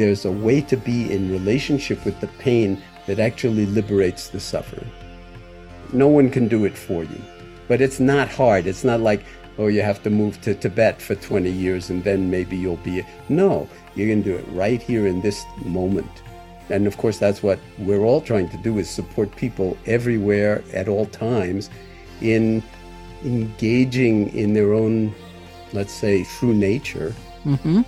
there's a way to be in relationship with the pain that actually liberates the sufferer. No one can do it for you, but it's not hard. It's not like, oh, you have to move to Tibet for 20 years and then maybe you'll be. No, you can do it right here in this moment. And of course, that's what we're all trying to do is support people everywhere at all times in engaging in their own, let's say, true nature Mm-hmm.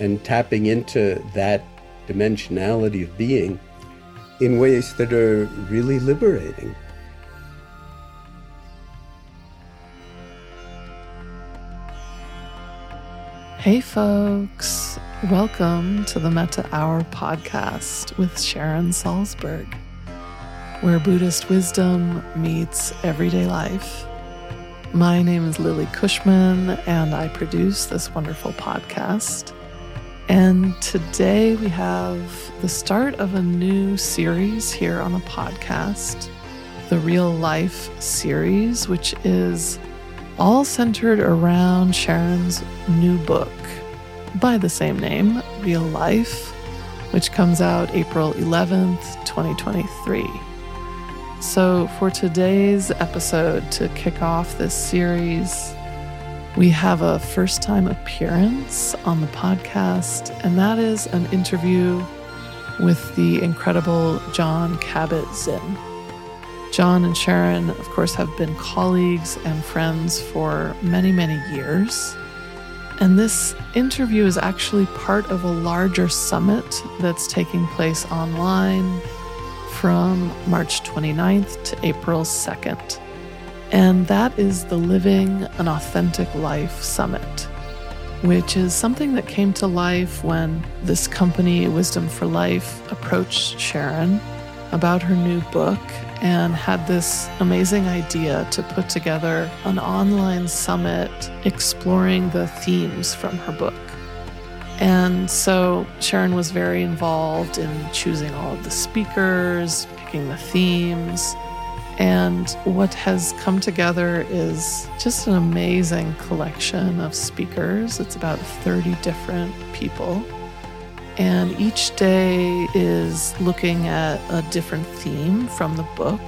And tapping into that dimensionality of being in ways that are really liberating. Hey, folks. Welcome to the Metta Hour podcast with Sharon Salzberg, where Buddhist wisdom meets everyday life. My name is Lily Cushman, and I produce this wonderful podcast. And today we have the start of a new series here on the podcast, the Real Life series, which is all centered around Sharon's new book by the same name, Real Life, which comes out April 11th, 2023. So, for today's episode to kick off this series, we have a first time appearance on the podcast, and that is an interview with the incredible John Cabot Zinn. Jon and Sharon, of course, have been colleagues and friends for many, many years. And this interview is actually part of a larger summit that's taking place online from March 29th to April 2nd. And that is the Living an Authentic Life Summit, which is something that came to life when this company, Wisdom for Life, approached Sharon about her new book and had this amazing idea to put together an online summit exploring the themes from her book. And so Sharon was very involved in choosing all of the speakers, picking the themes. And what has come together is just an amazing collection of speakers. It's about 30 different people. And each day is looking at a different theme from the book.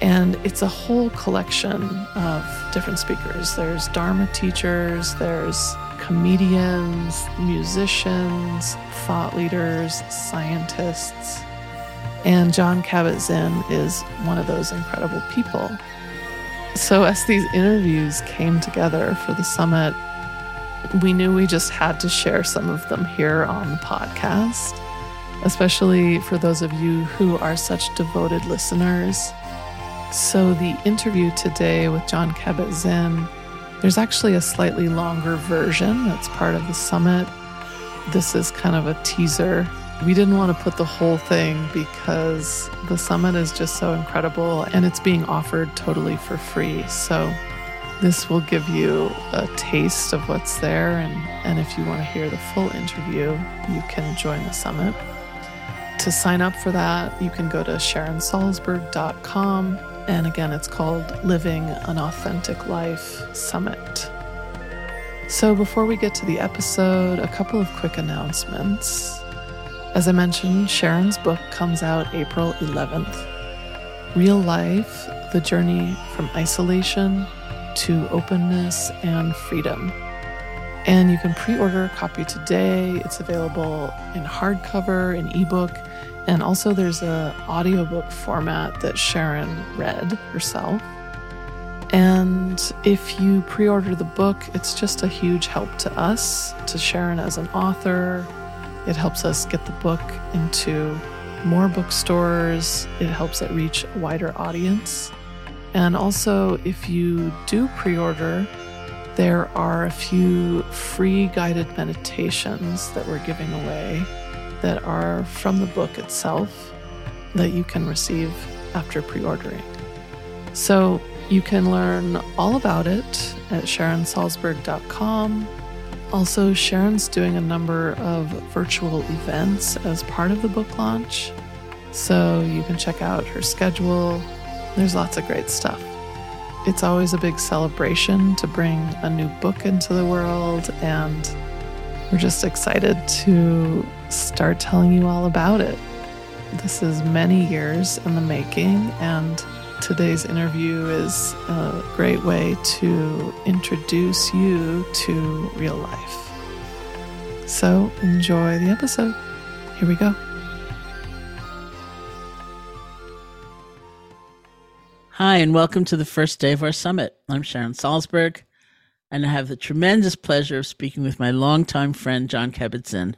And it's a whole collection of different speakers. There's Dharma teachers, there's comedians, musicians, thought leaders, scientists. And Jon Kabat-Zinn is one of those incredible people. So, as these interviews came together for the summit, we knew we just had to share some of them here on the podcast, especially for those of you who are such devoted listeners. So, the interview today with Jon Kabat-Zinn, there's actually a slightly longer version that's part of the summit. This is kind of a teaser. We didn't want to put the whole thing because the summit is just so incredible and it's being offered totally for free. So, this will give you a taste of what's there. And, and if you want to hear the full interview, you can join the summit. To sign up for that, you can go to sharonsalzberg.com. And again, it's called Living an Authentic Life Summit. So before we get to the episode, a couple of quick announcements. As I mentioned, Sharon's book comes out April 11th. Real Life The Journey from Isolation to openness and freedom. And you can pre order a copy today. It's available in hardcover, in ebook, and also there's a audiobook format that Sharon read herself. And if you pre order the book, it's just a huge help to us, to Sharon as an author. It helps us get the book into more bookstores, it helps it reach a wider audience. And also, if you do pre order, there are a few free guided meditations that we're giving away that are from the book itself that you can receive after pre ordering. So you can learn all about it at sharonsalzberg.com. Also, Sharon's doing a number of virtual events as part of the book launch. So you can check out her schedule there's lots of great stuff. It's always a big celebration to bring a new book into the world, and we're just excited to start telling you all about it. This is many years in the making, and today's interview is a great way to introduce you to real life. So enjoy the episode. Here we go. Hi, and welcome to the first day of our summit. I'm Sharon Salzberg, and I have the tremendous pleasure of speaking with my longtime friend, Jon Kabat-Zinn.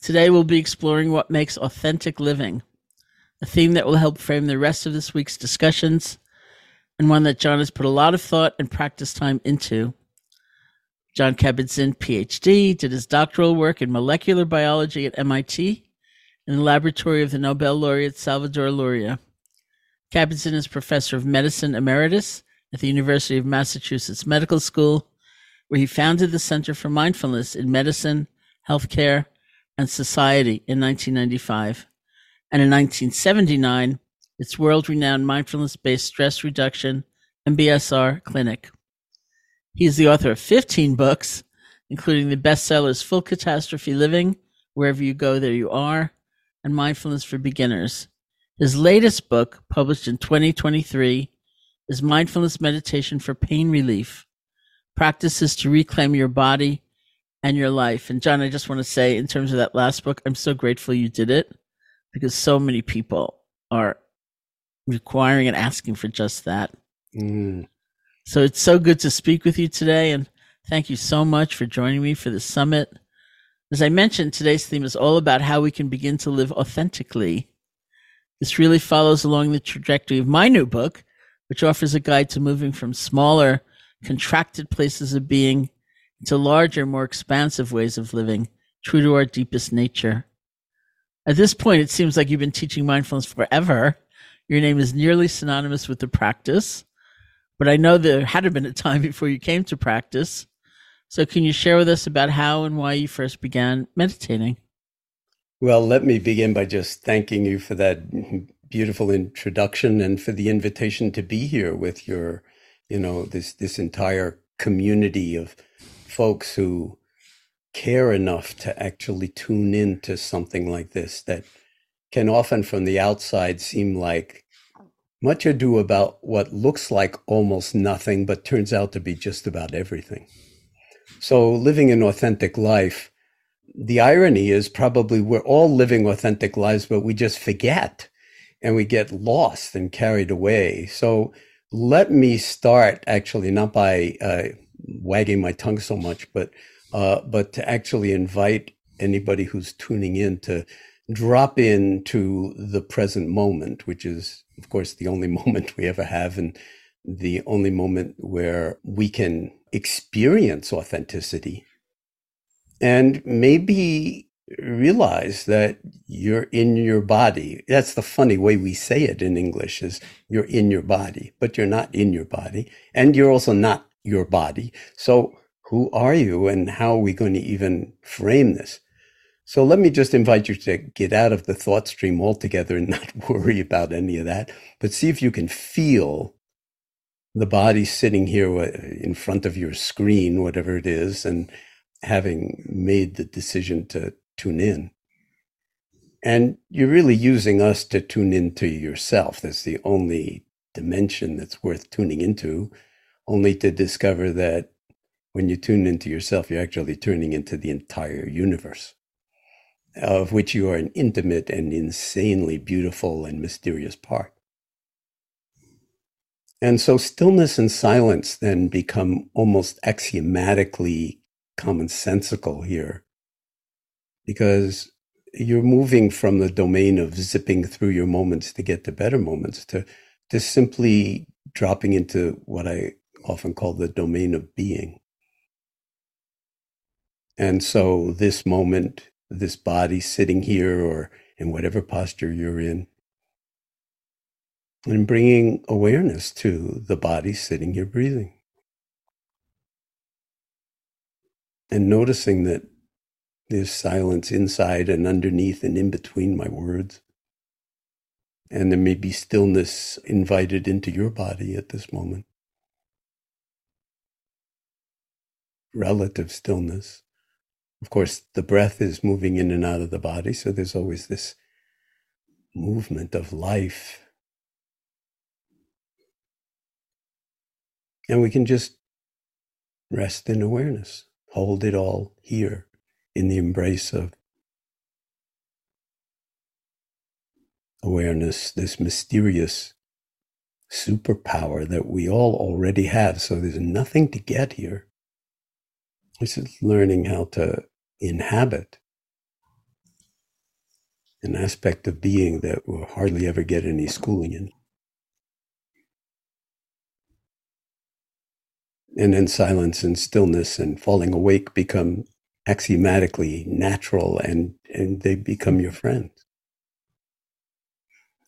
Today, we'll be exploring what makes authentic living, a theme that will help frame the rest of this week's discussions, and one that Jon has put a lot of thought and practice time into. Jon Kabat-Zinn, PhD, did his doctoral work in molecular biology at MIT in the laboratory of the Nobel laureate Salvador Luria. Kabat-Zinn is professor of medicine emeritus at the University of Massachusetts Medical School, where he founded the Center for Mindfulness in Medicine, Healthcare, and Society in 1995. And in 1979, its world renowned mindfulness based stress reduction MBSR clinic. He is the author of 15 books, including the bestsellers Full Catastrophe Living, Wherever You Go, There You Are, and Mindfulness for Beginners. His latest book, published in 2023, is Mindfulness Meditation for Pain Relief Practices to Reclaim Your Body and Your Life. And Jon, I just want to say, in terms of that last book, I'm so grateful you did it because so many people are requiring and asking for just that. Mm. So it's so good to speak with you today. And thank you so much for joining me for the summit. As I mentioned, today's theme is all about how we can begin to live authentically this really follows along the trajectory of my new book, which offers a guide to moving from smaller, contracted places of being to larger, more expansive ways of living, true to our deepest nature. At this point, it seems like you've been teaching mindfulness forever. Your name is nearly synonymous with the practice, but I know there had been a time before you came to practice. So, can you share with us about how and why you first began meditating? Well, let me begin by just thanking you for that beautiful introduction and for the invitation to be here with your, you know, this this entire community of folks who care enough to actually tune in to something like this that can often from the outside seem like much ado about what looks like almost nothing, but turns out to be just about everything. So living an authentic life the irony is probably we're all living authentic lives, but we just forget and we get lost and carried away. So let me start actually not by uh, wagging my tongue so much, but uh, but to actually invite anybody who's tuning in to drop into the present moment, which is of course the only moment we ever have and the only moment where we can experience authenticity and maybe realize that you're in your body. That's the funny way we say it in English is you're in your body, but you're not in your body. And you're also not your body. So who are you and how are we going to even frame this? So let me just invite you to get out of the thought stream altogether and not worry about any of that, but see if you can feel the body sitting here in front of your screen, whatever it is, and having made the decision to tune in. And you're really using us to tune into yourself. That's the only dimension that's worth tuning into, only to discover that when you tune into yourself, you're actually tuning into the entire universe, of which you are an intimate and insanely beautiful and mysterious part. And so stillness and silence then become almost axiomatically commonsensical here because you're moving from the domain of zipping through your moments to get to better moments to to simply dropping into what I often call the domain of being. And so this moment, this body sitting here or in whatever posture you're in, and bringing awareness to the body sitting here breathing. and noticing that there's silence inside and underneath and in between my words. And there may be stillness invited into your body at this moment. Relative stillness, Of course, the breath is moving in and out of the body, so there's always this movement of life. And we can just rest in awareness, hold it all here in the embrace of awareness, this mysterious superpower that we all already have. So there's nothing to get here. This is learning how to inhabit an aspect of being that will hardly ever get any schooling in. And then silence and stillness and falling awake become axiomatically natural and, and they become your friends.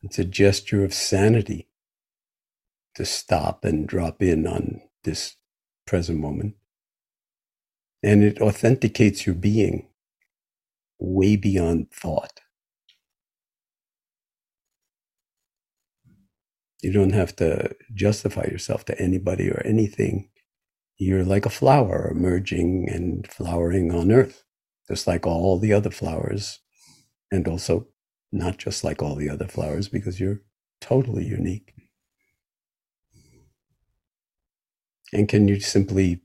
It's a gesture of sanity to stop and drop in on this present moment. And it authenticates your being way beyond thought. You don't have to justify yourself to anybody or anything. You're like a flower emerging and flowering on earth, just like all the other flowers, and also not just like all the other flowers because you're totally unique. And can you simply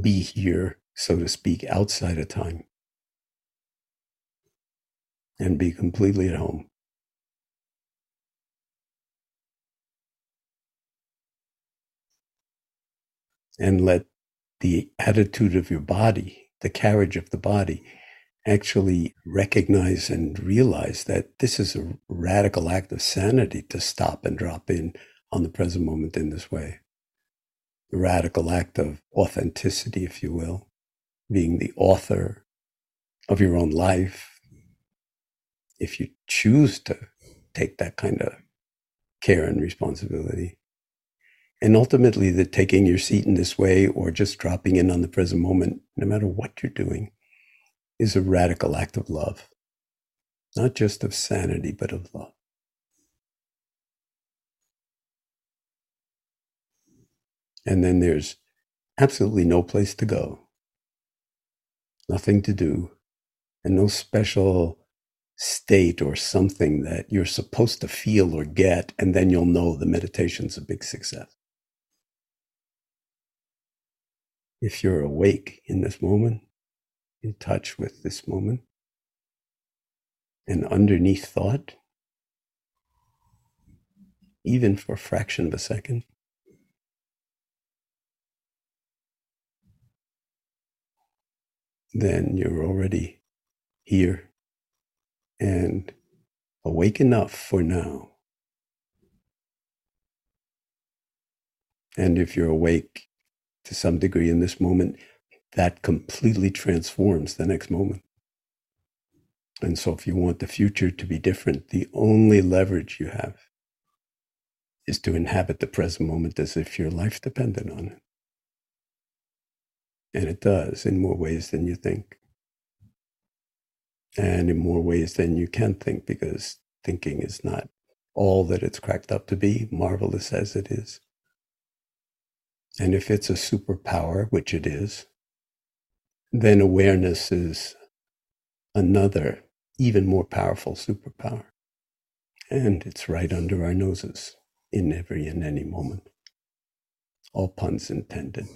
be here, so to speak, outside of time and be completely at home? And let the attitude of your body, the carriage of the body, actually recognize and realize that this is a radical act of sanity to stop and drop in on the present moment in this way radical act of authenticity, if you will, being the author of your own life. If you choose to take that kind of care and responsibility. And ultimately, that taking your seat in this way or just dropping in on the present moment, no matter what you're doing, is a radical act of love, not just of sanity, but of love. And then there's absolutely no place to go, nothing to do, and no special state or something that you're supposed to feel or get, and then you'll know the meditation's a big success. If you're awake in this moment, in touch with this moment, and underneath thought, even for a fraction of a second, then you're already here and awake enough for now. And if you're awake to some degree in this moment, that completely transforms the next moment. And so, if you want the future to be different, the only leverage you have is to inhabit the present moment as if your life depended on it. And it does in more ways than you think. And in more ways than you can think, because thinking is not all that it's cracked up to be, marvelous as it is. And if it's a superpower, which it is, then awareness is another, even more powerful superpower. And it's right under our noses in every and any moment. All puns intended.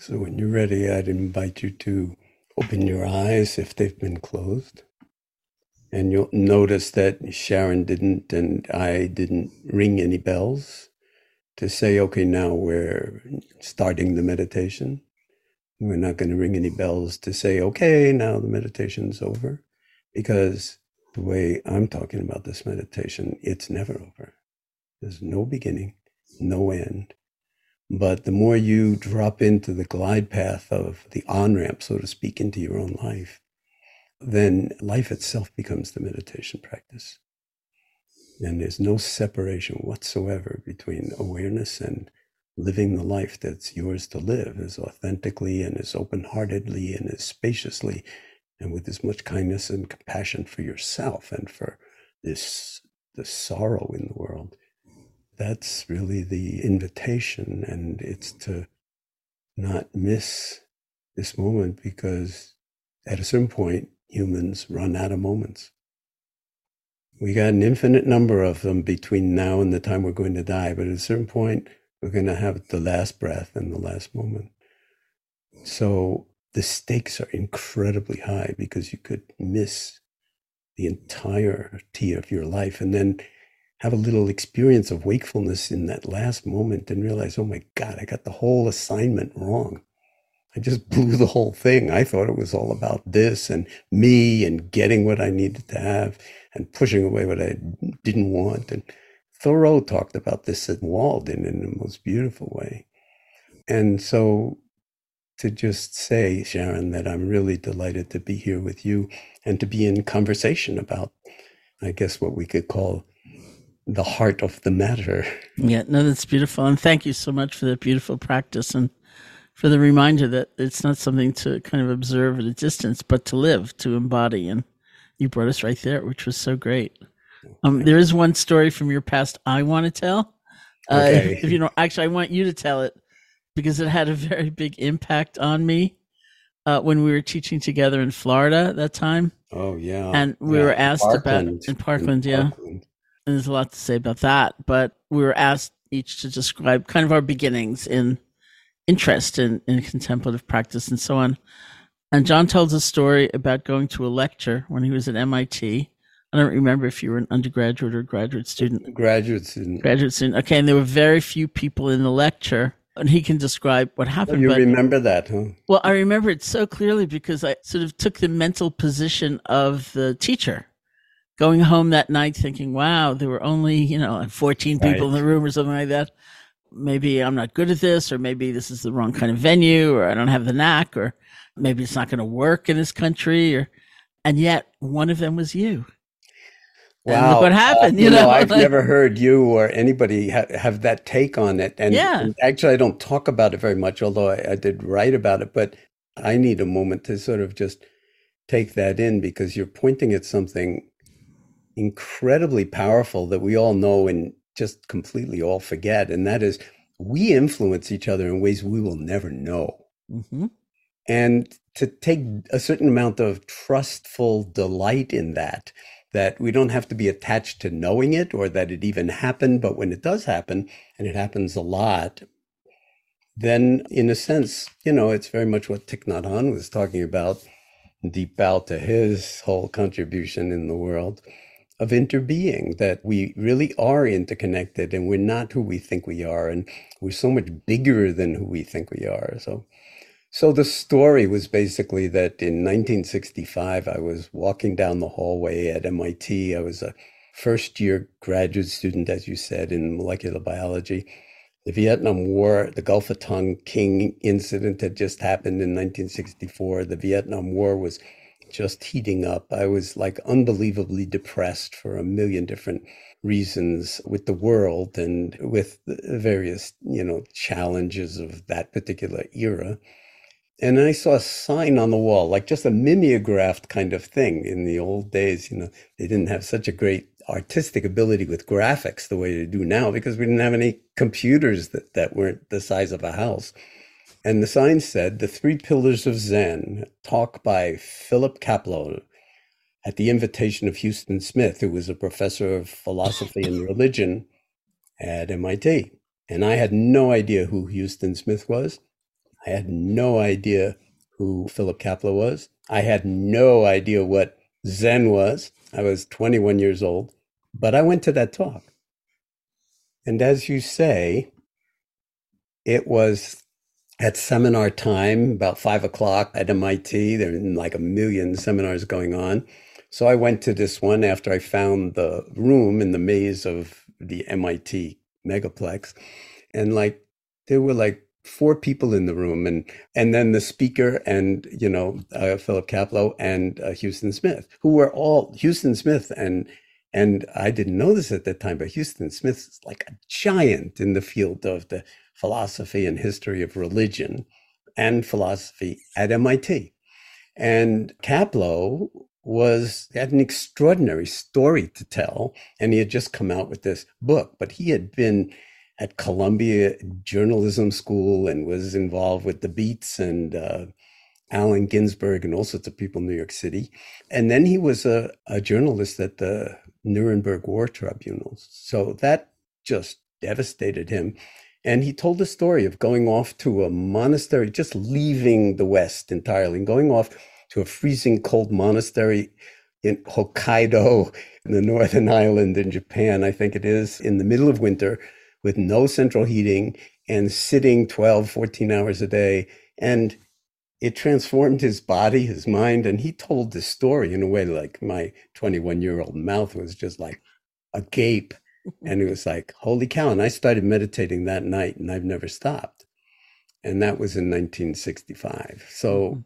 So when you're ready, I'd invite you to open your eyes if they've been closed. And you'll notice that Sharon didn't and I didn't ring any bells to say, okay, now we're starting the meditation. We're not going to ring any bells to say, okay, now the meditation's over. Because the way I'm talking about this meditation, it's never over. There's no beginning, no end. But the more you drop into the glide path of the on ramp, so to speak, into your own life, then life itself becomes the meditation practice. And there's no separation whatsoever between awareness and living the life that's yours to live as authentically and as open heartedly and as spaciously and with as much kindness and compassion for yourself and for this the sorrow in the world that's really the invitation and it's to not miss this moment because at a certain point humans run out of moments. We got an infinite number of them between now and the time we're going to die but at a certain point we're going to have the last breath and the last moment. So the stakes are incredibly high because you could miss the entirety of your life and then have a little experience of wakefulness in that last moment and realize, oh my God, I got the whole assignment wrong. I just blew the whole thing. I thought it was all about this and me and getting what I needed to have and pushing away what I didn't want. And Thoreau talked about this at Walden in the most beautiful way. And so to just say, Sharon, that I'm really delighted to be here with you and to be in conversation about, I guess, what we could call the heart of the matter. Yeah, no, that's beautiful. And thank you so much for that beautiful practice and for the reminder that it's not something to kind of observe at a distance, but to live, to embody. And you brought us right there, which was so great. Um, there is one story from your past I want to tell. Uh, Okay. if, if you know, actually, I want you to tell it because it had a very big impact on me uh, when we were teaching together in Florida that time. Oh, yeah. And we Yeah, were asked about- in Parkland, yeah. Parkland. And there's a lot to say about that. But we were asked each to describe kind of our beginnings in interest in, in contemplative practice and so on. And Jon tells a story about going to a lecture when he was at MIT. I don't remember if you were an undergraduate or graduate student. Graduates in. Graduate student. Okay, and there were very few people in the lecture. And he can describe what Oh, happened. you but remember that, huh? well, I remember it so clearly because I sort of took the mental position of the teacher going home that night thinking, wow, there were only, you know, 14 people in the room or something like that. Maybe I'm not good at this, or maybe this is the wrong kind of venue, or I don't have the knack, or maybe it's not going to work in this country, or, and yet one of them was you. And look what happened, Uh, you know, I've like- never heard you or anybody ha- have that take on it. And, Yeah. actually, I don't talk about it very much, although I, I did write about it. But I need a moment to sort of just take that in because you're pointing at something incredibly powerful that we all know and just completely all forget. And that is we influence each other in ways we will never know. Hmm and to take a certain amount of trustful delight in that that we don't have to be attached to knowing it or that it even happened but when it does happen and it happens a lot then in a sense you know it's very much what Thich Nhat Hanh was talking about. Deep bow to his whole contribution in the world of interbeing that we really are interconnected and we're not who we think we are and we're so much bigger than who we think we are so so the story was basically that in 1965, I was walking down the hallway at MIT. I was a first year graduate student, as you said, in molecular biology. The Vietnam War, the Gulf of Tonkin king incident had just happened in 1964. The Vietnam War was just heating up. I was like unbelievably depressed for a million different reasons with the world and with the various, you know, challenges of that particular era. And I saw a sign on the wall, like just a mimeographed kind of thing. In the old days, you know, they didn't have such a great artistic ability with graphics the way they do now because we didn't have any computers that, that weren't the size of a house. And the sign said, The Three Pillars of Zen, talk by Philip Kapleau at the invitation of Huston Smith, who was a professor of philosophy and religion at MIT. And I had no idea who Huston Smith was. I had no idea who Philip Kapleau was. I had no idea what Zen was. I was 21 years old, but I went to that talk. And as you say, it was at seminar time, about five o'clock at MIT. There were like a million seminars going on. So I went to this one after I found the room in the maze of the MIT megaplex. And like, there were like four people in the room and and then the speaker and you know uh, Philip Kapleau and uh, Huston Smith who were all Huston Smith and and I didn't know this at that time but Huston Smith is like a giant in the field of the philosophy and history of religion and philosophy at MIT and Kapleau was had an extraordinary story to tell and he had just come out with this book but he had been at Columbia Journalism School and was involved with the Beats and uh, Allen Ginsberg and all sorts of people in New York City. And then he was a, a journalist at the Nuremberg War Tribunals. So that just devastated him. And he told the story of going off to a monastery, just leaving the West entirely, and going off to a freezing cold monastery in Hokkaido, in the northern island in Japan, I think it is, in the middle of winter with no central heating and sitting 12, 14 hours a day. And it transformed his body, his mind. And he told this story in a way like my 21 year old mouth was just like agape. And it was like, holy cow. And I started meditating that night and I've never stopped. And that was in 1965. So mm-hmm.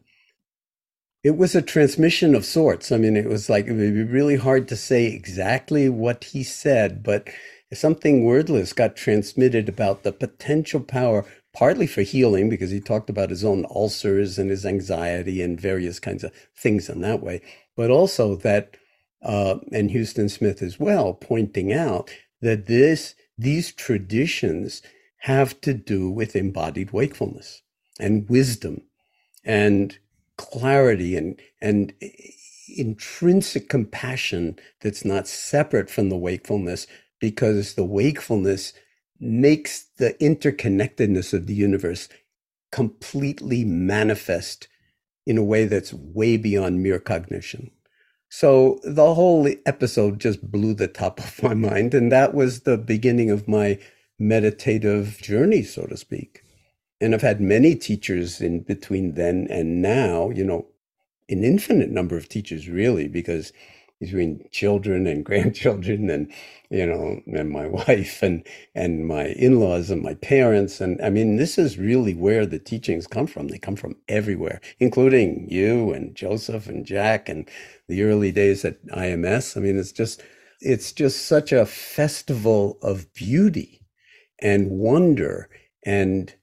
it was a transmission of sorts. I mean, it was like, it would be really hard to say exactly what he said, but something wordless got transmitted about the potential power, partly for healing, because he talked about his own ulcers and his anxiety and various kinds of things in that way, but also that, uh, and Huston Smith as well, pointing out that this these traditions have to do with embodied wakefulness and wisdom and clarity and and intrinsic compassion that's not separate from the wakefulness because the wakefulness makes the interconnectedness of the universe completely manifest in a way that's way beyond mere cognition. So the whole episode just blew the top of my mind. And that was the beginning of my meditative journey, so to speak. And I've had many teachers in between then and now, you know, an infinite number of teachers, really, because between children and grandchildren and you know and my wife and and my in-laws and my parents. And i mean this is really where the teachings come from. They come from everywhere including you and joseph and jack and the early days at ims i mean it's just it's just such a festival of beauty and wonder and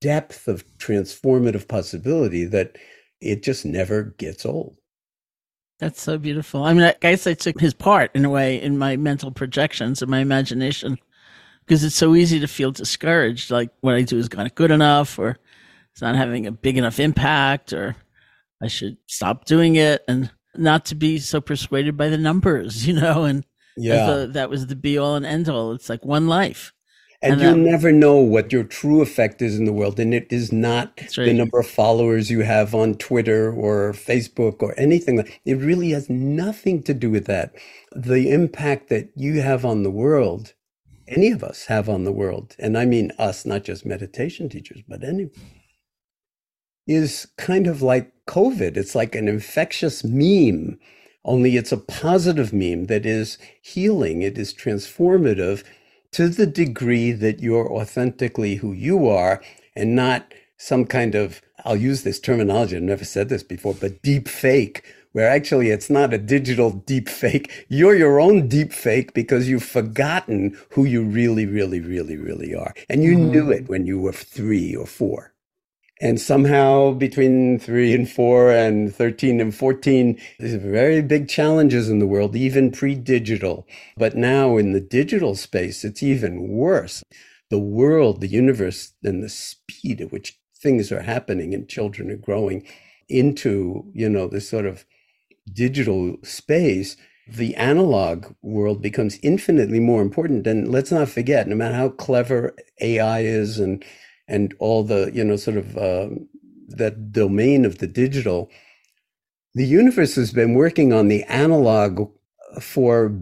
depth of transformative possibility that it just never gets old that's so beautiful. I mean, I guess I took his part in a way in my mental projections and my imagination because it's so easy to feel discouraged. Like what I do is not good enough or it's not having a big enough impact or I should stop doing it and not to be so persuaded by the numbers, you know, and yeah, that was the be all and end all. It's like one life. And, and you'll um, never know what your true effect is in the world. And it is not the number of followers you have on Twitter or Facebook or anything. It really has nothing to do with that. The impact that you have on the world, any of us have on the world, and I mean us, not just meditation teachers, but any, is kind of like COVID. It's like an infectious meme, only it's a positive meme that is healing, it is transformative to the degree that you're authentically who you are and not some kind of, I'll use this terminology, I've never said this before, but deep fake, where actually it's not a digital deep fake. You're your own deep fake because you've forgotten who you really, really, really, really are. And you mm-hmm. knew it when you were three or four. And somehow between three and four and 13 and 14, there's very big challenges in the world, even pre digital. But now in the digital space, it's even worse. The world, the universe, and the speed at which things are happening and children are growing into, you know, this sort of digital space, the analog world becomes infinitely more important. And let's not forget, no matter how clever AI is and and all the you know sort of uh, that domain of the digital the universe has been working on the analog for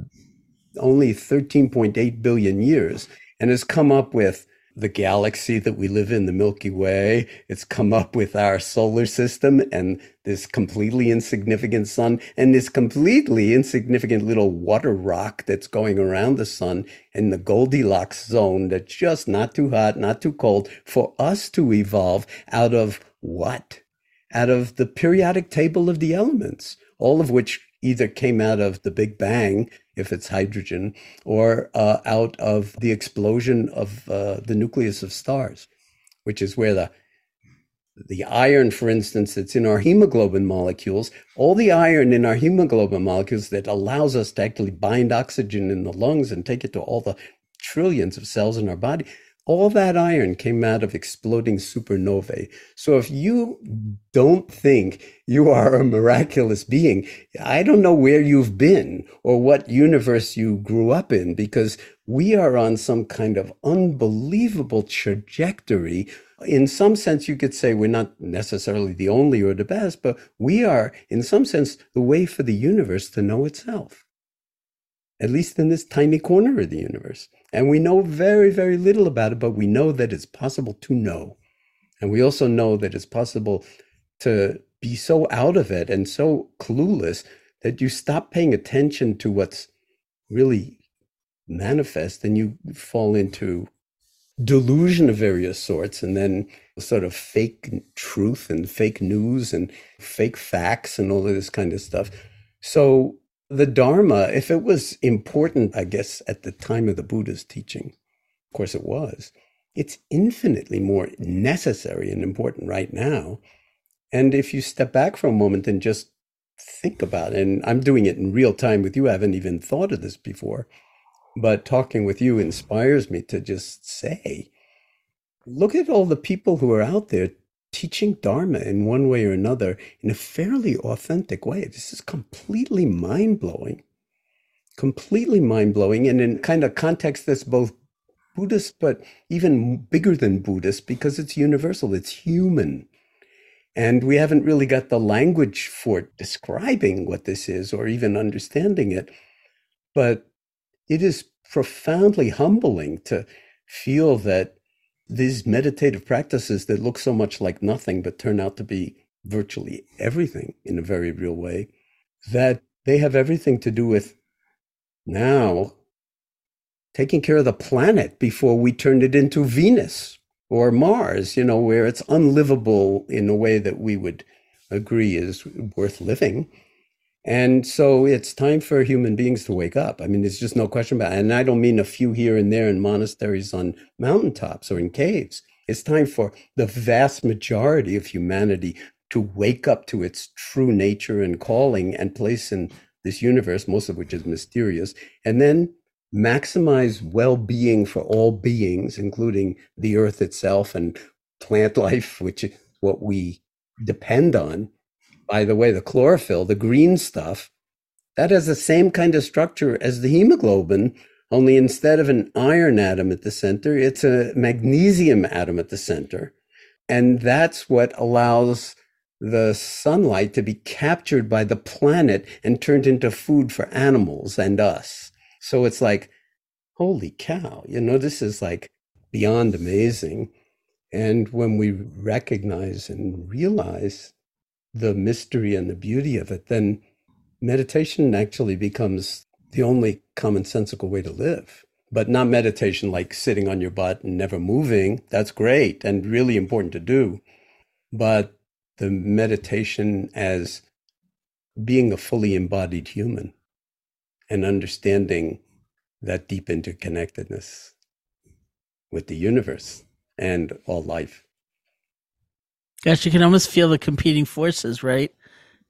only 13.8 billion years and has come up with the galaxy that we live in, the Milky Way. It's come up with our solar system and this completely insignificant sun and this completely insignificant little water rock that's going around the sun in the Goldilocks zone that's just not too hot, not too cold for us to evolve out of what? Out of the periodic table of the elements, all of which either came out of the Big Bang, if it's hydrogen, or uh, out of the explosion of uh, the nucleus of stars, which is where the the iron, for instance, that's in our hemoglobin molecules, all the iron in our hemoglobin molecules that allows us to actually bind oxygen in the lungs and take it to all the trillions of cells in our body, all that iron came out of exploding supernovae. So if you don't think you are a miraculous being, I don't know where you've been or what universe you grew up in because we are on some kind of unbelievable trajectory. In some sense, you could say we're not necessarily the only or the best, but we are, in some sense, the way for the universe to know itself, at least in this tiny corner of the universe. And we know very, very little about it, but we know that it's possible to know. And we also know that it's possible to be so out of it and so clueless that you stop paying attention to what's really manifest and you fall into delusion of various sorts and then sort of fake truth and fake news and fake facts and all of this kind of stuff. So the Dharma, if it was important, I guess, at the time of the Buddha's teaching, of course it was, it's infinitely more necessary and important right now. And if you step back for a moment and just think about it, and I'm doing it in real time with you, I haven't even thought of this before, but talking with you inspires me to just say, look at all the people who are out there teaching Dharma in one way or another in a fairly authentic way. This is completely mind blowing, completely mind blowing, and in kind of context that's both Buddhist, but even bigger than Buddhist because it's universal, it's human. And we haven't really got the language for describing what this is or even understanding it. But it is profoundly humbling to feel that these meditative practices that look so much like nothing but turn out to be virtually everything in a very real way, that they have everything to do with now taking care of the planet before we turn it into Venus or Mars, you know, where it's unlivable in a way that we would agree is worth living. And so it's time for human beings to wake up. I mean, there's just no question about it. And I don't mean a few here and there in monasteries on mountaintops or in caves. It's time for the vast majority of humanity to wake up to its true nature and calling and place in this universe, most of which is mysterious, and then maximize well being for all beings, including the earth itself and plant life, which is what we depend on by the way, the chlorophyll, the green stuff, that has the same kind of structure as the hemoglobin, only instead of an iron atom at the center, it's a magnesium atom at the center. And that's what allows the sunlight to be captured by the planet and turned into food for animals and us. So it's like, holy cow, you know, this is like beyond amazing. And when we recognize and realize the mystery and the beauty of it, then meditation actually becomes the only commonsensical way to live. But not meditation like sitting on your butt and never moving. That's great and really important to do. But the meditation as being a fully embodied human and understanding that deep interconnectedness with the universe and all life. Gosh, you can almost feel the competing forces, right?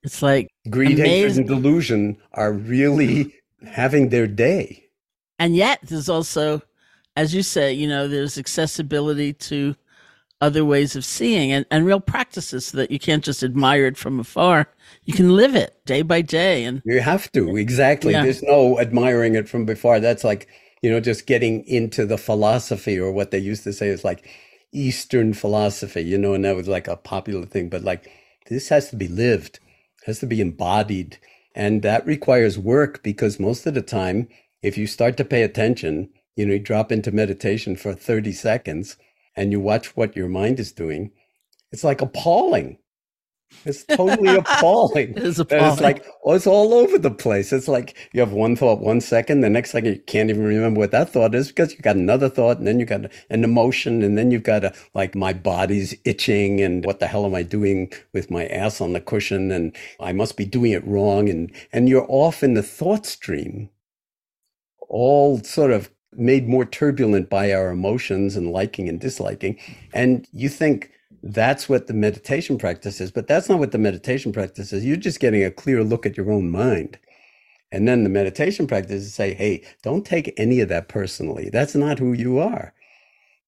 It's like greed, hatred, and delusion are really having their day. And yet, there's also, as you say, you know, there's accessibility to other ways of seeing and, and real practices so that you can't just admire it from afar. You can live it day by day. And you have to, exactly. Yeah. There's no admiring it from afar. That's like, you know, just getting into the philosophy or what they used to say is like, Eastern philosophy, you know, and that was like a popular thing. But like this has to be lived, has to be embodied. And that requires work because most of the time, if you start to pay attention, You know, you drop into meditation for 30 seconds and you watch what your mind is doing. It's like appalling. It's totally appalling. It is appalling. It's like, oh, it's all over the place. It's like you have one thought one second, the next second you can't even remember what that thought is because you got another thought, and then you got an emotion, and then you've got a like my body's itching, and what the hell am I doing with my ass on the cushion, and I must be doing it wrong, and and you're off in the thought stream, all sort of made more turbulent by our emotions and liking and disliking, and you think that's what the meditation practice is, but that's not what the meditation practice is. You're just getting a clear look at your own mind. And then the meditation practice is say, hey, don't take any of that personally. That's not who you are.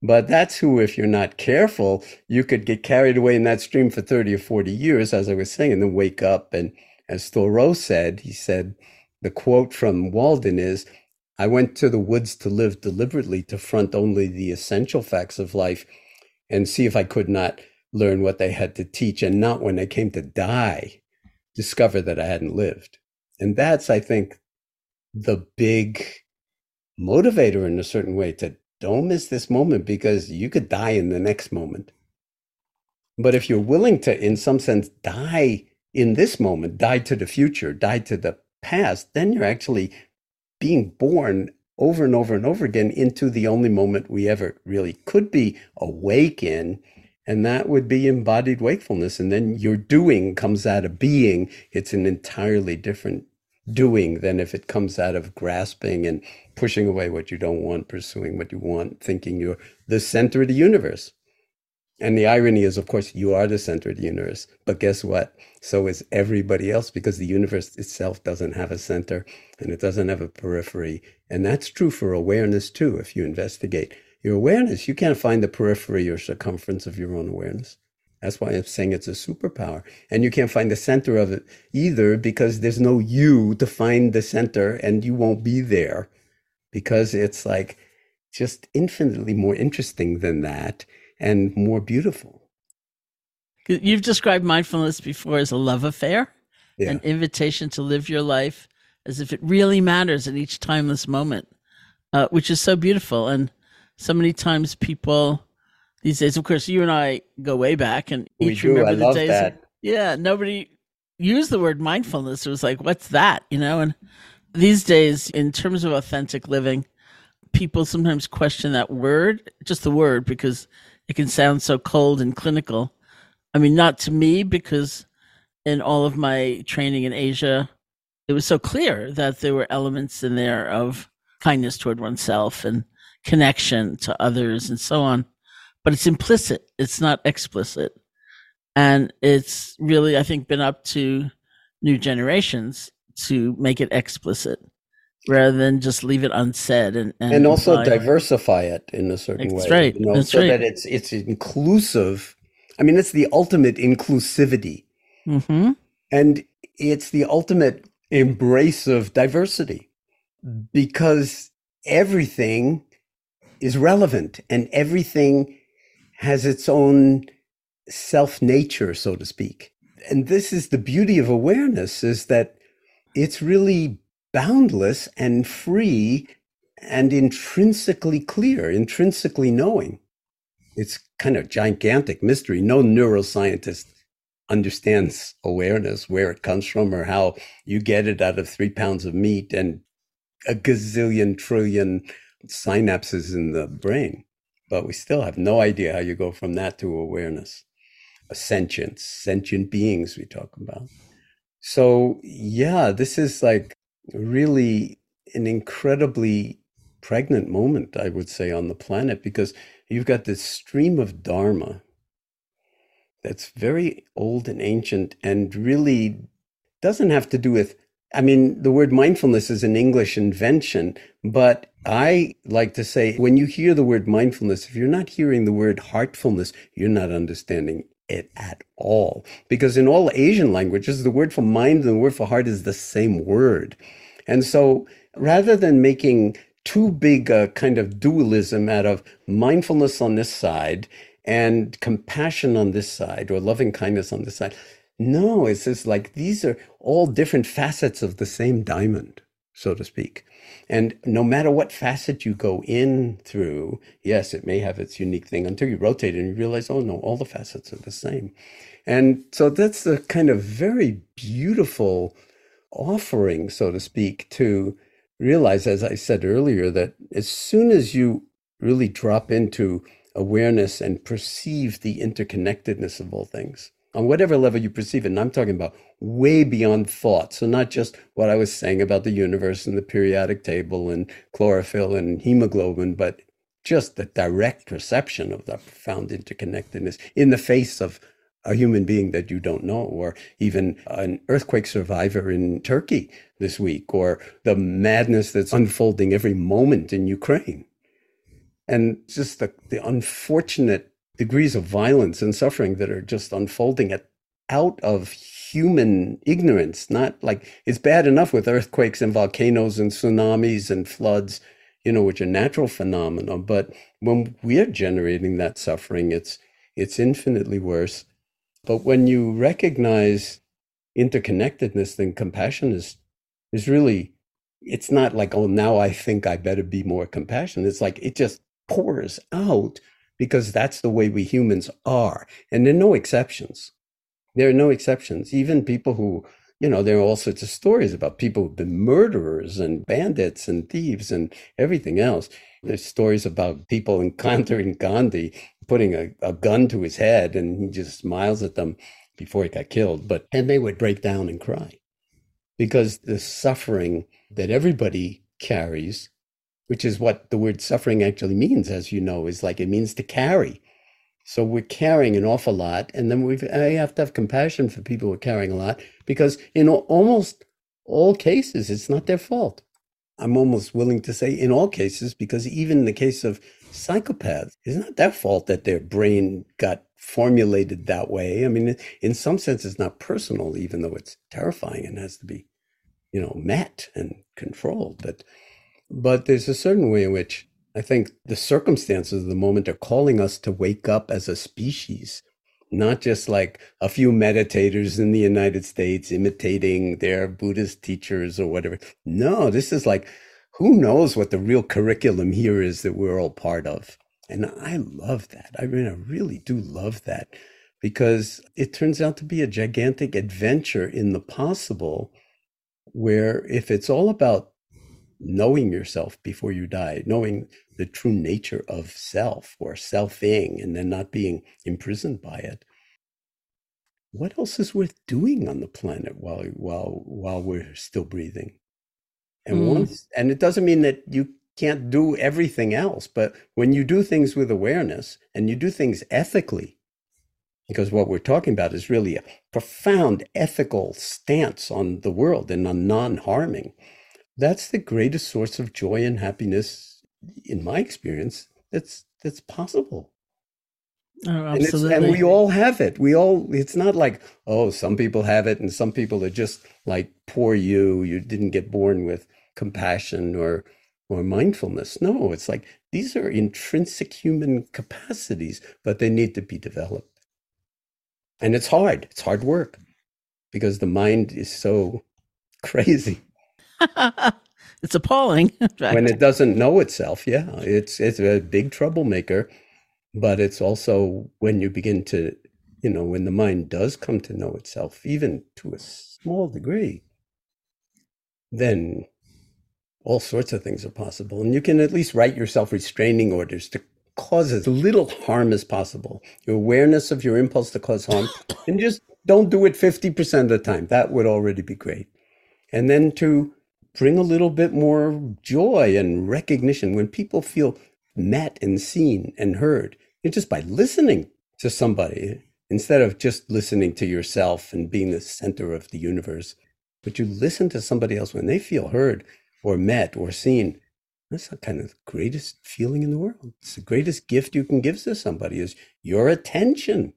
But that's who, if you're not careful, you could get carried away in that stream for 30 or 40 years, as I was saying, and then wake up. And as Thoreau said, he said, the quote from Walden is, I went to the woods to live deliberately to front only the essential facts of life and see if I could not learn what they had to teach and not when they came to die, discover that I hadn't lived. And that's, I think, the big motivator in a certain way to don't miss this moment because you could die in the next moment. But if you're willing to, in some sense, die in this moment, die to the future, die to the past, then you're actually being born over and over and over again into the only moment we ever really could be awake in. And that would be embodied wakefulness. And then your doing comes out of being. It's an entirely different doing than if it comes out of grasping and pushing away what you don't want, pursuing what you want, thinking you're the center of the universe. And the irony is, of course, you are the center of the universe. But guess what? So is everybody else because the universe itself doesn't have a center and it doesn't have a periphery. And that's true for awareness too. If you investigate your awareness, you can't find the periphery or circumference of your own awareness. That's why I'm saying it's a superpower. And you can't find the center of it either because there's no you to find the center and you won't be there because it's like just infinitely more interesting than that and more beautiful. You've described mindfulness before as a love affair, Yeah. an invitation to live your life as if it really matters at each timeless moment, uh, which is so beautiful. And so many times people these days, of course, you and I go way back and We each do. remember I the love days. that. Yeah, nobody used the word mindfulness. It was like, what's that? You know, and these days, in terms of authentic living, people sometimes question that word, just the word, because it can sound so cold and clinical. I mean, not to me, because in all of my training in Asia, it was so clear that there were elements in there of kindness toward oneself and connection to others and so on. But it's implicit, it's not explicit. And it's really, I think, been up to new generations to make it explicit rather than just leave it unsaid and and, and also diversify it in a certain way. That's way. right. You know, That's so right. that it's it's inclusive. I mean, it's the ultimate inclusivity, Mhm. and it's the ultimate embrace of diversity, because everything is relevant and everything has its own self nature, so to speak. And this is the beauty of awareness: is that it's really boundless and free and intrinsically clear, intrinsically knowing. It's kind of gigantic mystery. No neuroscientist understands awareness, where it comes from, or how you get it out of three pounds of meat and a gazillion trillion synapses in the brain. But we still have no idea how you go from that to awareness, a sentience, sentient beings we talk about. So, yeah, this is like really an incredibly pregnant moment, I would say, on the planet because you've got this stream of Dharma that's very old and ancient and really doesn't have to do with. I mean, the word mindfulness is an English invention, but I like to say when you hear the word mindfulness, if you're not hearing the word heartfulness, you're not understanding it at all. Because in all Asian languages, the word for mind and the word for heart is the same word. And so rather than making too big a kind of dualism out of mindfulness on this side and compassion on this side or loving kindness on this side, no, it's just like these are all different facets of the same diamond. so to speak. And no matter what facet you go in through, yes, it may have its unique thing until you rotate and you realize, oh no, all the facets are the same. And so that's the kind of very beautiful offering, so to speak, to realize, as I said earlier, that as soon as you really drop into awareness and perceive the interconnectedness of all things, on whatever level you perceive it, and I'm talking about way beyond thought. So, not just what I was saying about the universe and the periodic table and chlorophyll and hemoglobin, but just the direct perception of that profound interconnectedness in the face of a human being that you don't know, or even an earthquake survivor in Turkey this week, or the madness that's unfolding every moment in Ukraine. And just the, the unfortunate degrees of violence and suffering that are just unfolding at, out of human ignorance. Not like it's bad enough with earthquakes and volcanoes and tsunamis and floods, you know, which are natural phenomena. But when we're generating that suffering, it's it's infinitely worse. But when you recognize interconnectedness, then compassion is is really it's not like, oh, now I think I better be more compassionate. It's like it just pours out because that's the way we humans are. And there are no exceptions. There are no exceptions. Even people who, you know, there are all sorts of stories about people who've been murderers and bandits and thieves and everything else. There's stories about people encountering Gandhi, putting a, a gun to his head, and he just smiles at them before he got killed. But and they would break down and cry because the suffering that everybody carries which is what the word suffering actually means, as you know, is like it means to carry. So we're carrying an awful lot, and then we have to have compassion for people who are carrying a lot because in almost all cases, it's not their fault. I'm almost willing to say in all cases, because even in the case of psychopaths, it's not their fault that their brain got formulated that way. I mean, in some sense, it's not personal, even though it's terrifying and has to be, you know, met and controlled. But but there's a certain way in which I think the circumstances of the moment are calling us to wake up as a species, not just like a few meditators in the United States imitating their Buddhist teachers or whatever. No, this is like, who knows what the real curriculum here is that we're all part of. And I love that. I mean, I really do love that because it turns out to be a gigantic adventure in the possible where if it's all about knowing yourself before you die, knowing the true nature of self or selfing, and then not being imprisoned by it. What else is worth doing on the planet while while while we're still breathing? And mm. once, and it doesn't mean that you can't do everything else, but when you do things with awareness and you do things ethically, because what we're talking about is really a profound ethical stance on the world and on non-harming that's the greatest source of joy and happiness in my experience that's that's possible. Oh, absolutely. And, and, we all have it. We all it's not like oh some people have it and some people are just like poor you you didn't get born with compassion or or mindfulness. No it's like these are intrinsic human capacities but they need to be developed. And it's hard. It's hard work because the mind is so crazy it's appalling. when it doesn't know itself, yeah, it's it's a big troublemaker. But it's also when you begin to, you know, when the mind does come to know itself, even to a small degree, then all sorts of things are possible. And you can at least write yourself restraining orders to cause as little harm as possible. Your awareness of your impulse to cause harm, and just don't do it 50% of the time. That would already be great. And then to bring a little bit more joy and recognition. When people feel met and seen and heard and just by listening to somebody instead of just listening to yourself and being the center of the universe. But you listen to somebody else when they feel heard or met or seen. That's the kind of greatest feeling in the world. It's the greatest gift you can give to somebody is your attention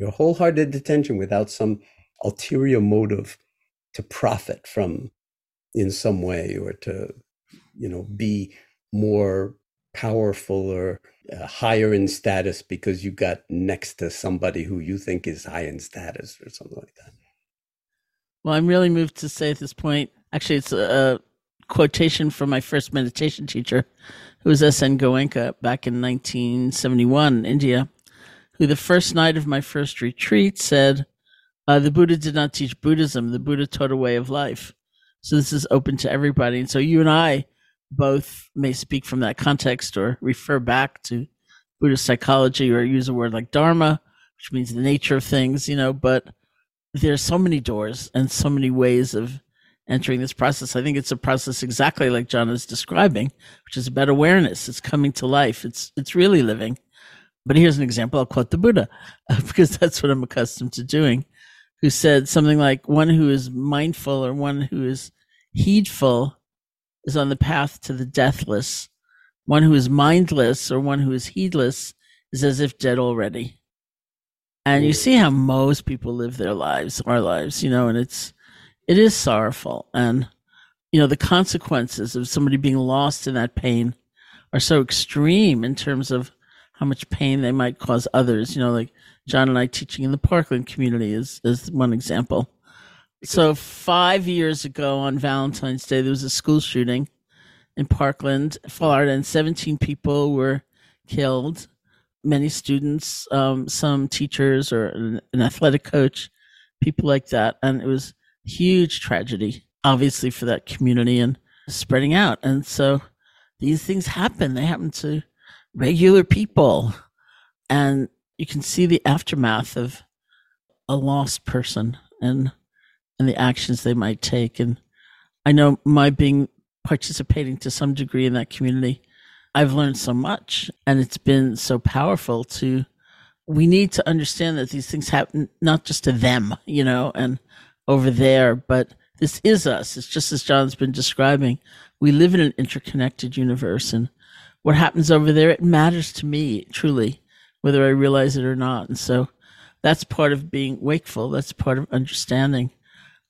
your wholehearted attention without some ulterior motive to profit from in some way or to you know be more powerful or uh, higher in status because you got next to somebody who you think is high in status or something like that well i'm really moved to say at this point actually it's a quotation from my first meditation teacher, who was S.N. Goenka back in 1971 in India, who the first night of my first retreat said, uh, The Buddha did not teach Buddhism, the Buddha taught a way of life. So this is open to everybody. And so you and I both may speak from that context or refer back to Buddhist psychology or use a word like Dharma, which means the nature of things, you know, but there's so many doors and so many ways of entering this process. I think it's a process exactly like Jon is describing, which is about awareness. It's coming to life. It's it's really living. But here's an example. I'll quote the Buddha because that's what I'm accustomed to doing, who said something like, "One who is mindful or one who is heedful is on the path to the deathless. One who is mindless or one who is heedless is as if dead already." And you see how most people live their lives, our lives, you know, and it's it is sorrowful and you know the consequences of somebody being lost in that pain are so extreme in terms of how much pain they might cause others you know like john and i teaching in the parkland community is is one example so five years ago on valentine's day there was a school shooting in parkland florida and 17 people were killed many students um, some teachers or an, an athletic coach people like that and it was huge tragedy, obviously, for that community and spreading out. And so these things happen. They happen to regular people. And you can see the aftermath of a lost person and and the actions they might take. And I know my being participating to some degree in that community, I've learned so much and it's been so powerful to we need to understand that these things happen not just to them, you know, and over there, but this is us. It's just as Jon's been describing. We live in an interconnected universe, and what happens over there, it matters to me truly, whether I realize it or not. And so that's part of being wakeful. That's part of understanding.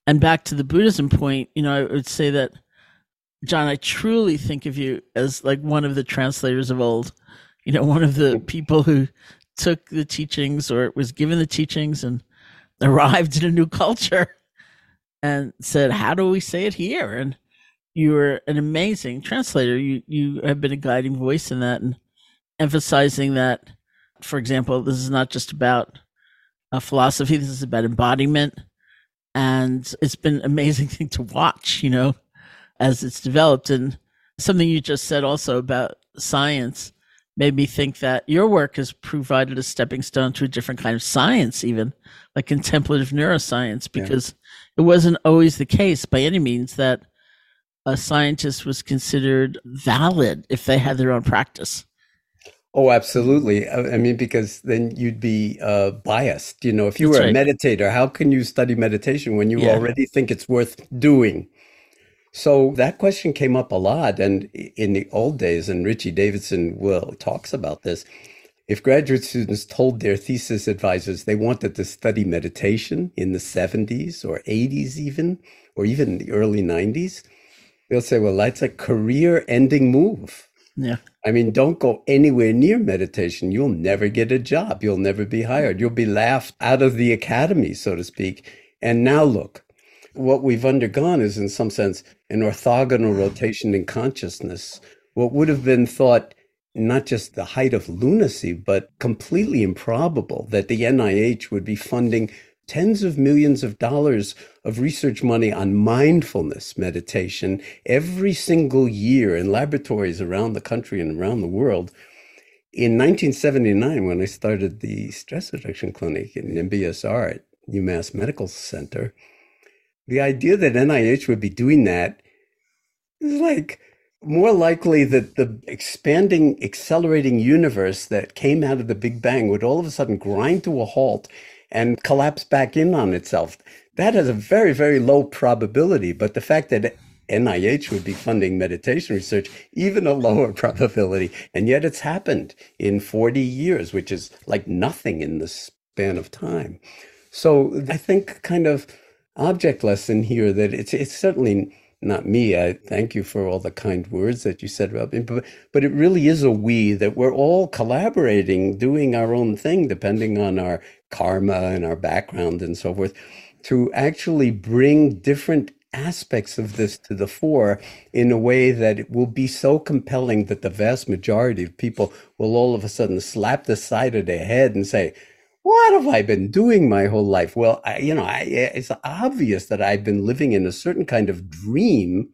And back to the Buddhism point, you know, I would say that, Jon, I truly think of you as like one of the translators of old, you know, one of the people who took the teachings or was given the teachings and arrived in a new culture and said, "How do we say it here?" And you were an amazing translator. You you have been a guiding voice in that and emphasizing that. For example, this is not just about a philosophy. This is about embodiment, and it's been an amazing thing to watch. You know, as it's developed, and something you just said also about science made me think that your work has provided a stepping stone to a different kind of science, even like contemplative neuroscience, because it wasn't always the case by any means that a scientist was considered valid if they had their own practice. Oh, absolutely. I mean, because then you'd be uh, biased. You know, if you That's were right. a meditator, how can you study meditation when you yeah. already think it's worth doing? So that question came up a lot. And in the old days, and Richie Davidson will talks about this, if graduate students told their thesis advisors they wanted to study meditation in the 70s or 80s, even, or even the early 90s, they'll say, well, that's a career ending move. Yeah. I mean, don't go anywhere near meditation. You'll never get a job. You'll never be hired. You'll be laughed out of the academy, so to speak. And now look, what we've undergone is, in some sense, an orthogonal rotation in consciousness. What would have been thought not just the height of lunacy, but completely improbable that the NIH would be funding tens of millions of dollars of research money on mindfulness meditation every single year in laboratories around the country and around the world. In 1979, when I started the stress reduction clinic in MBSR at UMass Medical Center, the idea that NIH would be doing that is like more likely that the expanding, accelerating universe that came out of the Big Bang would all of a sudden grind to a halt and collapse back in on itself. That has a very, very low probability. But the fact that NIH would be funding meditation research, even a lower probability. And yet it's happened in 40 years, which is like nothing in the span of time. So I think kind of object lesson here that it's it's certainly not me. I thank you for all the kind words that you said about me, but, but it really is a we that we're all collaborating, doing our own thing, depending on our karma and our background and so forth, to actually bring different aspects of this to the fore in a way that it will be so compelling that the vast majority of people will all of a sudden slap the side of their head and say, what have I been doing my whole life? Well, I, you know, I, eh, it's obvious that I've been living in a certain kind of dream,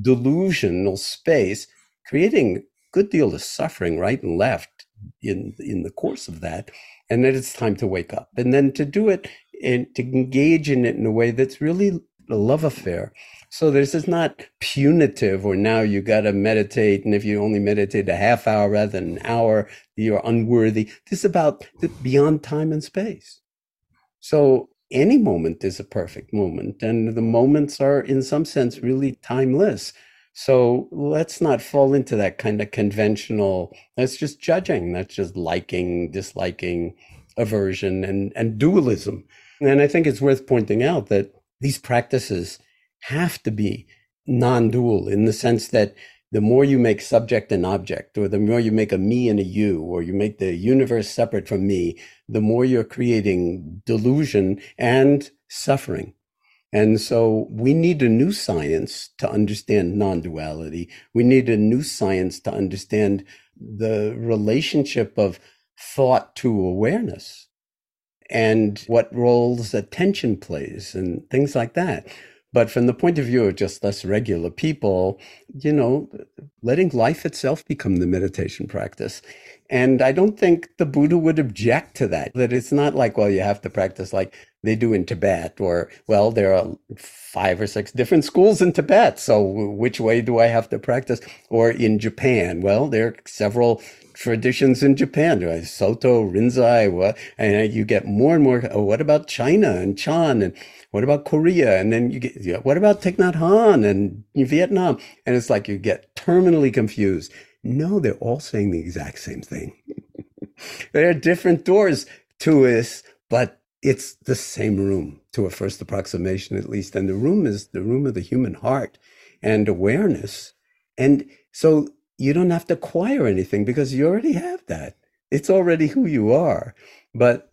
delusional space, creating a good deal of suffering right and left in in the course of that, and that it's time to wake up, and then to do it and to engage in it in a way that's really a love affair. So this is not punitive or now you got to meditate. And if you only meditate a half hour rather than an hour, you're unworthy. This is about beyond time and space. So any moment is a perfect moment. And the moments are in some sense really timeless. So let's not fall into that kind of conventional, that's just judging, that's just liking, disliking, aversion, and, and dualism. And I think it's worth pointing out that these practices have to be non dual in the sense that the more you make subject and object, or the more you make a me and a you, or you make the universe separate from me, the more you're creating delusion and suffering. And so we need a new science to understand non duality. We need a new science to understand the relationship of thought to awareness and what roles attention plays and things like that. But from the point of view of just us regular people, you know, letting life itself become the meditation practice. And I don't think the Buddha would object to that, that it's not like, well, you have to practice like they do in Tibet, or, well, there are five or six different schools in Tibet. So which way do I have to practice? Or in Japan, well, there are several traditions in Japan, right? Soto, Rinzai, and you get more and more. Oh, what about China and Chan, and what about Korea? And then you get, what about Thich Nhat Hanh and Vietnam? And it's like you get terminally confused. No, they're all saying the exact same thing. there are different doors to this, but it's the same room to a first approximation, at least. And the room is the room of the human heart and awareness. And so you don't have to acquire anything because you already have that. It's already who you are. But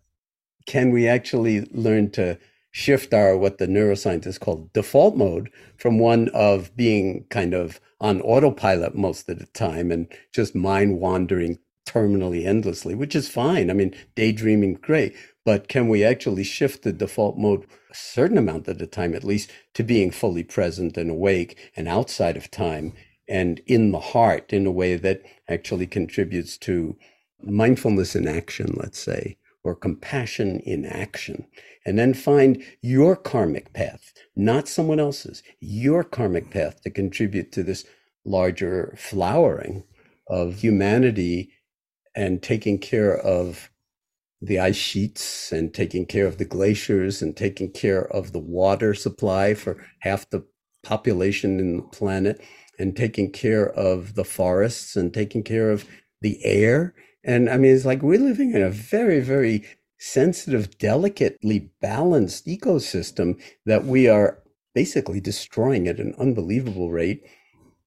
can we actually learn to shift our what the neuroscientists call default mode from one of being kind of on autopilot most of the time and just mind wandering terminally endlessly, which is fine. I mean, daydreaming, great. But can we actually shift the default mode a certain amount of the time, at least, to being fully present and awake and outside of time and in the heart in a way that actually contributes to mindfulness in action, let's say, or compassion in action? And then find your karmic path, not someone else's, your karmic path to contribute to this larger flowering of humanity and taking care of the ice sheets and taking care of the glaciers and taking care of the water supply for half the population in the planet and taking care of the forests and taking care of the air. And I mean, it's like we're living in a very, very sensitive, delicately balanced ecosystem that we are basically destroying at an unbelievable rate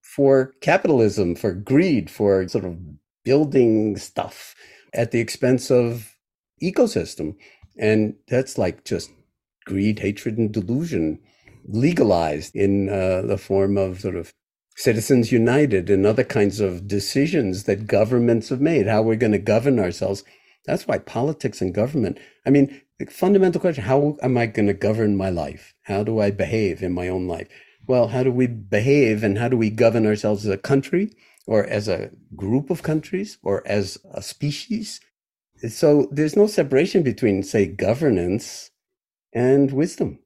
for capitalism, for greed, for sort of building stuff at the expense of ecosystem. And that's like just greed, hatred, and delusion legalized in uh, the form of sort of Citizens United and other kinds of decisions that governments have made, how we're going to govern ourselves. That's why politics and government, I mean, the fundamental question how am I going to govern my life? How do I behave in my own life? Well, how do we behave and how do we govern ourselves as a country or as a group of countries or as a species? So there's no separation between, say, governance and wisdom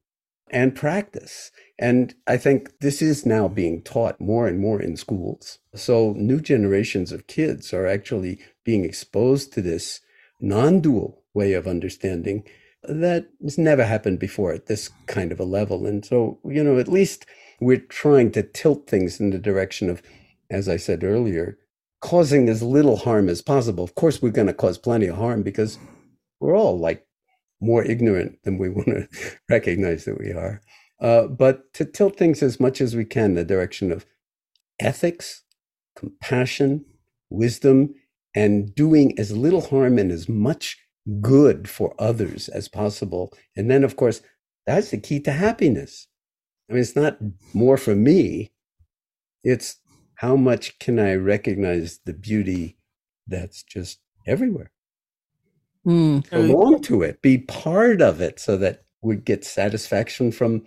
and practice. And I think this is now being taught more and more in schools. So new generations of kids are actually being exposed to this non dual way of understanding that has never happened before at this kind of a level. And so, you know, at least we're trying to tilt things in the direction of, as I said earlier, causing as little harm as possible. Of course, we're going to cause plenty of harm because we're all like more ignorant than we want to recognize that we are. Uh, but to tilt things as much as we can in the direction of ethics, compassion, wisdom, and doing as little harm and as much good for others as possible. And then, of course, that's the key to happiness. I mean, it's not more for me. It's how much can I recognize the beauty that's just everywhere? Mm. Belong to it, be part of it so that we get satisfaction from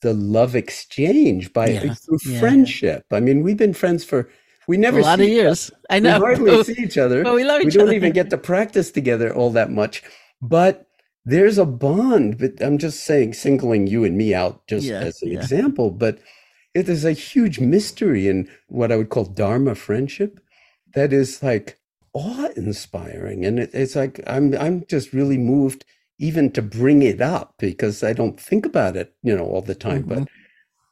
the love exchange by Yeah, through yeah. friendship. I mean, we've been friends for we never a lot of see years. I we know. hardly see each other. But we love we don't other. even get to practice together all that much. But there's a bond. But I'm just saying, singling you and me out just Yeah, as an yeah. example. But is a huge mystery in what I would call Dharma friendship that is like awe-inspiring. And it, it's like I'm I'm just really moved even to bring it up because I don't think about it, you know, all the time. Mm-hmm.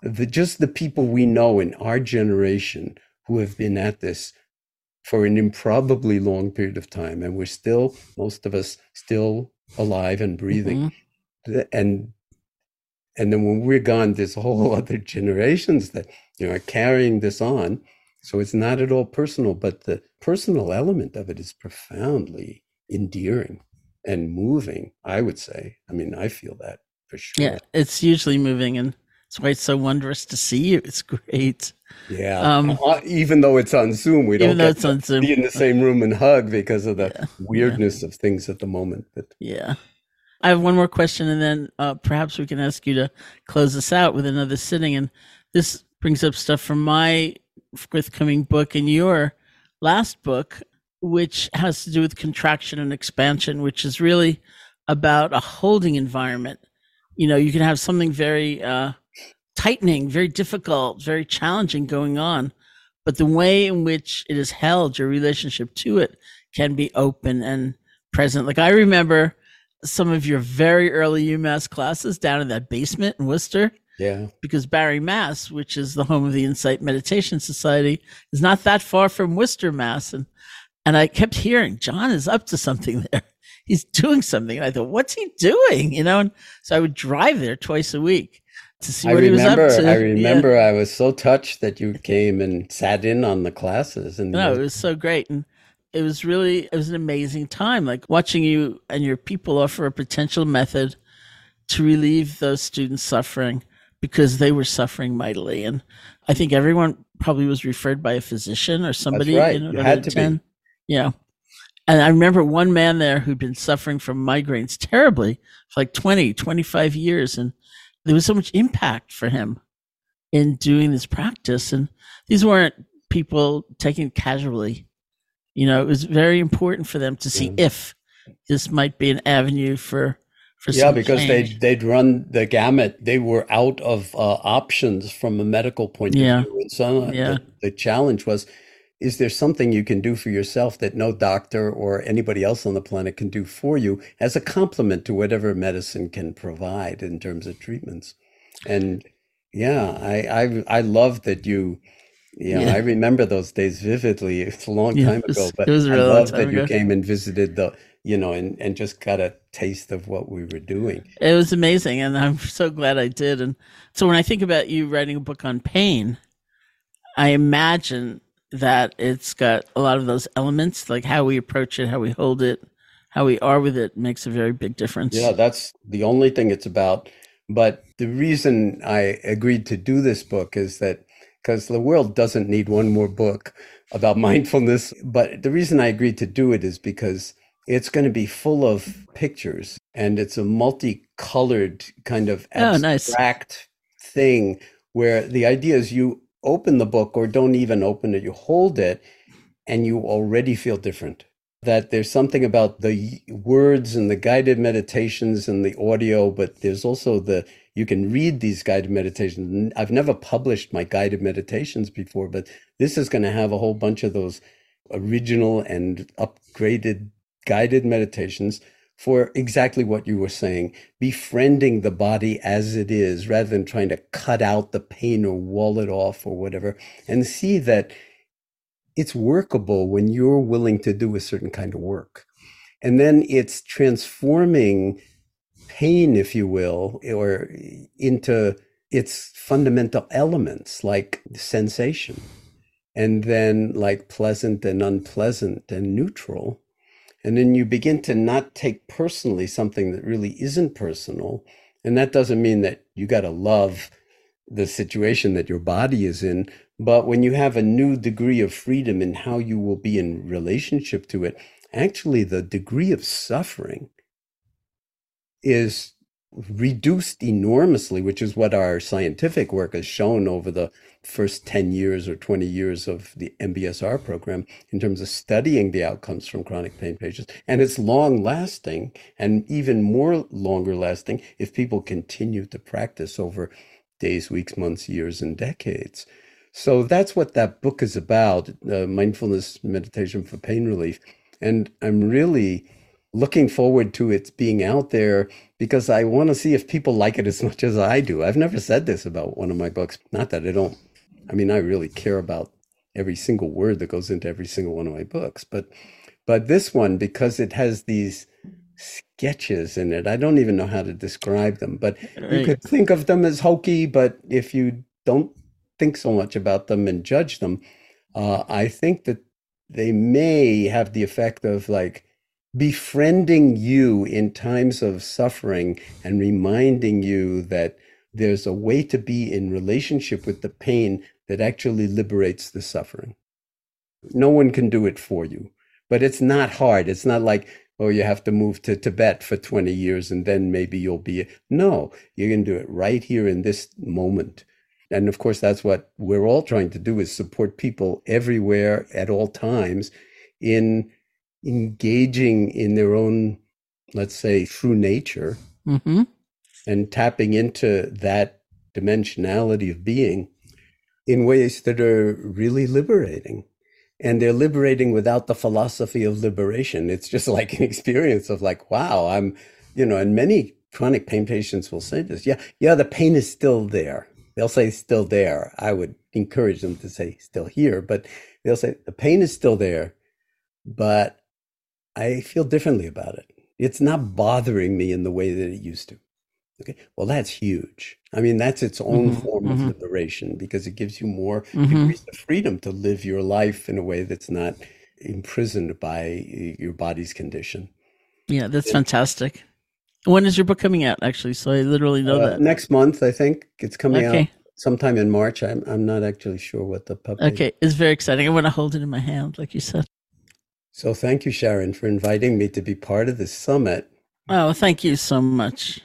But the just the people we know in our generation who have been at this for an improbably long period of time and we're still most of us still alive and breathing Mhm. And and then when we're gone there's whole other generations that you know are carrying this on so it's not at all personal but the personal element of it is profoundly endearing and moving i would say i mean i feel that for sure Yeah, it's hugely moving, and it's why it's so wondrous to see you. It's great. Yeah. Um, Uh, even though it's on Zoom, we don't get to be in the same room and hug because of the Yeah, weirdness of things at the moment. But Yeah. I have one more question, and then uh, perhaps we can ask you to close us out with another sitting. And this brings up stuff from my forthcoming book and your last book, which has to do with contraction and expansion, which is really about a holding environment. You know, you can have something very uh, tightening, very difficult, very challenging going on, but the way in which it is held, your relationship to it, can be open and present. Like I remember some of your very early UMass classes down in that basement in Worcester yeah, because Barre, Mass, which is the home of the Insight Meditation Society, is not that far from Worcester, Mass. And and I kept hearing Jon is up to something there. He's doing something. And I thought, what's he doing? You know, and so I would drive there twice a week to see I what he was up to. I remember Yeah. remember. I was so touched that you came and sat in on the classes, and No, it was so great. And it was really, it was an amazing time. Like watching you and your people offer a potential method to relieve those students' suffering because they were suffering mightily. And I think everyone probably was referred by a physician or somebody. That's right. know, You had to be. Yeah. And I remember one man there who'd been suffering from migraines terribly for like 20, 25 years. And there was so much impact for him in doing this practice. And these weren't people taking it casually. You know, it was very important for them to see Yeah. if this might be an avenue for for yeah, because change. they they'd run the gamut. They were out of uh, options from a medical point of Yeah. view, and so Yeah. the, the challenge was. Is there something you can do for yourself that no doctor or anybody else on the planet can do for you as a complement to whatever medicine can provide in terms of treatments? And yeah, I I, I love that you. Yeah, Yeah. I remember those days vividly. It's a long Yeah, time it was- ago, but it was a I real long love that you ago. came and visited the, you know, and, and just got a taste of what we were doing. It was amazing, and I'm so glad I did. And so when I think about you writing a book on pain, I imagine that it's got a lot of those elements, like how we approach it, how we hold it, how we are with it, makes a very big difference. Yeah, that's the only thing it's about. But the reason I agreed to do this book is that because the world doesn't need one more book about mindfulness. But the reason I agreed to do it is because it's going to be full of pictures and it's a multicolored kind of Oh, nice. abstract thing where the idea is you open the book or don't even open it, you hold it and you already feel different. That there's something about the words and the guided meditations and the audio, but there's also the, you can read these guided meditations. I've never published my guided meditations before, but this is going to have a whole bunch of those original and upgraded guided meditations for exactly what you were saying, befriending the body as it is rather than trying to cut out the pain or wall it off or whatever, and see that it's workable when you're willing to do a certain kind of work. And then it's transforming pain, if you will, or into its fundamental elements like sensation, and then like pleasant and unpleasant and neutral. And then you begin to not take personally something that really isn't personal. And that doesn't mean that you got to love the situation that your body is in. But when you have a new degree of freedom in how you will be in relationship to it, actually the degree of suffering is reduced enormously, which is what our scientific work has shown over the first 10 years or 20 years of the MBSR program in terms of studying the outcomes from chronic pain patients. And it's long lasting and even more longer lasting if people continue to practice over days, weeks, months, years, and decades. So that's what that book is about uh, mindfulness meditation for pain relief. And I'm really looking forward to its being out there because I want to see if people like it as much as I do. I've never said this about one of my books. Not that I don't, I mean, I really care about every single word that goes into every single one of my books, but but this one because it has these sketches in it. I don't even know how to describe them, but right. you could think of them as hokey, but if you don't think so much about them and judge them, uh, I think that they may have the effect of like befriending you in times of suffering and reminding you that there's a way to be in relationship with the pain that actually liberates the suffering. No one can do it for you, but it's not hard. It's not like, oh, you have to move to Tibet for 20 years and then maybe you'll be. No, you can do it right here in this moment. And of course, that's what we're all trying to do is support people everywhere at all times in engaging in their own, let's say, true nature mm-hmm. and tapping into that dimensionality of being in ways that are really liberating. And they're liberating without the philosophy of liberation. It's just like an experience of like, wow, I'm, you know, and many chronic pain patients will say this. Yeah, yeah, the pain is still there. They'll say still there. I would encourage them to say still here, but they'll say the pain is still there, but I feel differently about it. It's not bothering me in the way that it used to. Okay. Well, that's huge. I mean, that's its own mm-hmm, form mm-hmm. of liberation because it gives you more mm-hmm. degrees of freedom to live your life in a way that's not imprisoned by your body's condition. Yeah, that's fantastic. When is your book coming out, actually? So I literally know uh, that. Next month, I think. It's coming okay. out sometime in March. I'm, I'm not actually sure what the pub Okay, it's very exciting. I want to hold it in my hand, like you said. So thank you, Sharon, for inviting me to be part of this summit. Oh, thank you so much.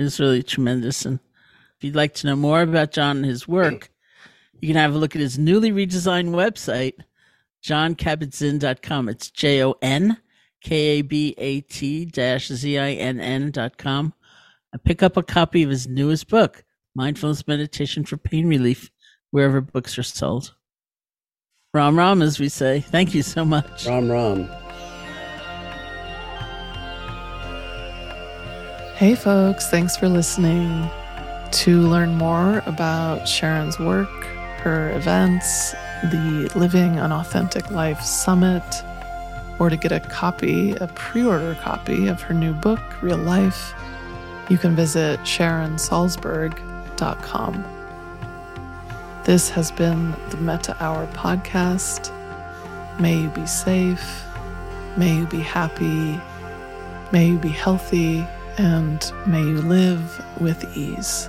It's really tremendous. And if you'd like to know more about Jon and his work, you can have a look at his newly redesigned website, jonkabat-zinn.com. It's J O N K A B A T Z I N N dot com. And pick up a copy of his newest book, Mindfulness Meditation for Pain Relief, wherever books are sold. Ram Ram, as we say. Thank you so much. Ram Ram. Hey, folks. Thanks for listening. To learn more about Sharon's work, her events, the Living an Authentic Life Summit, or to get a copy, a pre order copy of her new book, Real Life, you can visit SharonSalzberg.com. This has been the Metta Hour podcast. May you be safe. May you be happy. May you be healthy. And may you live with ease.